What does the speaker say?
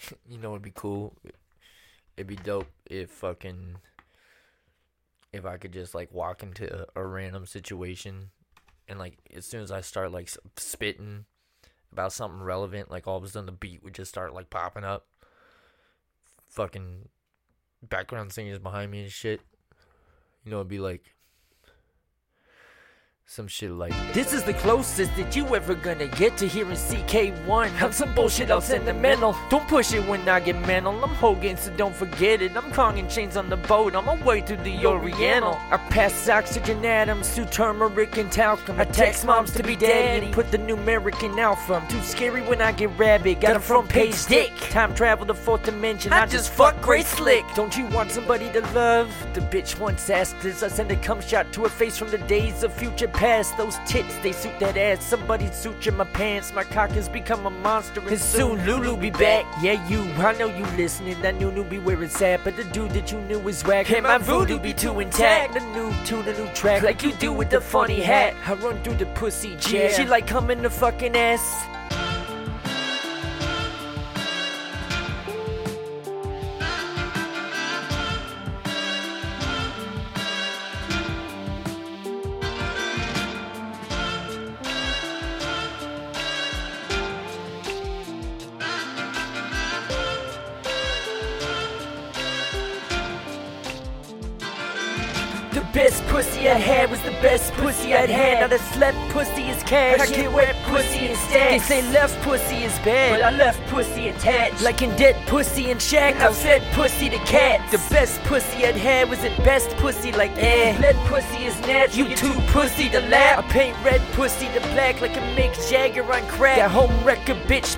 you know, it'd be cool. It'd be dope if fucking if I could just like walk into a, a random situation and like as soon as I start like spitting about something relevant, like all of a sudden the beat would just start like popping up. Fucking background singers behind me and shit. You know, it'd be like some shit like This is the closest that you ever gonna get to hearing CK1. I'm some bullshit all sentimental. Don't push it when I get mental. I'm Hogan, so don't forget it. I'm conging chains on the boat I'm on my way through the Oriental. I pass oxygen atoms to turmeric and talcum. I text moms to be daddy. Put the numeric in alpha. I'm too scary when I get rabid. Got a front page dick. Time travel to fourth dimension. I just fuck Grace Slick. Don't you want somebody to love? The bitch once asked this. I send a cum shot to her face from the days of future past. Those tits, they suit that ass. Somebody suture my pants. My cock has become a monster. And soon Lulu be back. Yeah, you. I know you listening. That new new be where it's at. But the dude that you knew is whack. And my voodoo be too intact. The new tune, the new track. Like you do with the funny hat. I run through the pussy jam. She like coming the fucking ass. The best pussy I had was the best pussy I'd had. Now the slept pussy is cash. I get wet pussy instead. They say left pussy is bad, but I left pussy attached. Like in dead pussy and shack, I fed pussy to cats. The best pussy I'd had was the best pussy like eh. Lead pussy is natural. You too pussy to lap. I paint red pussy to black like a Mick Jagger on crack. That home wrecker bitch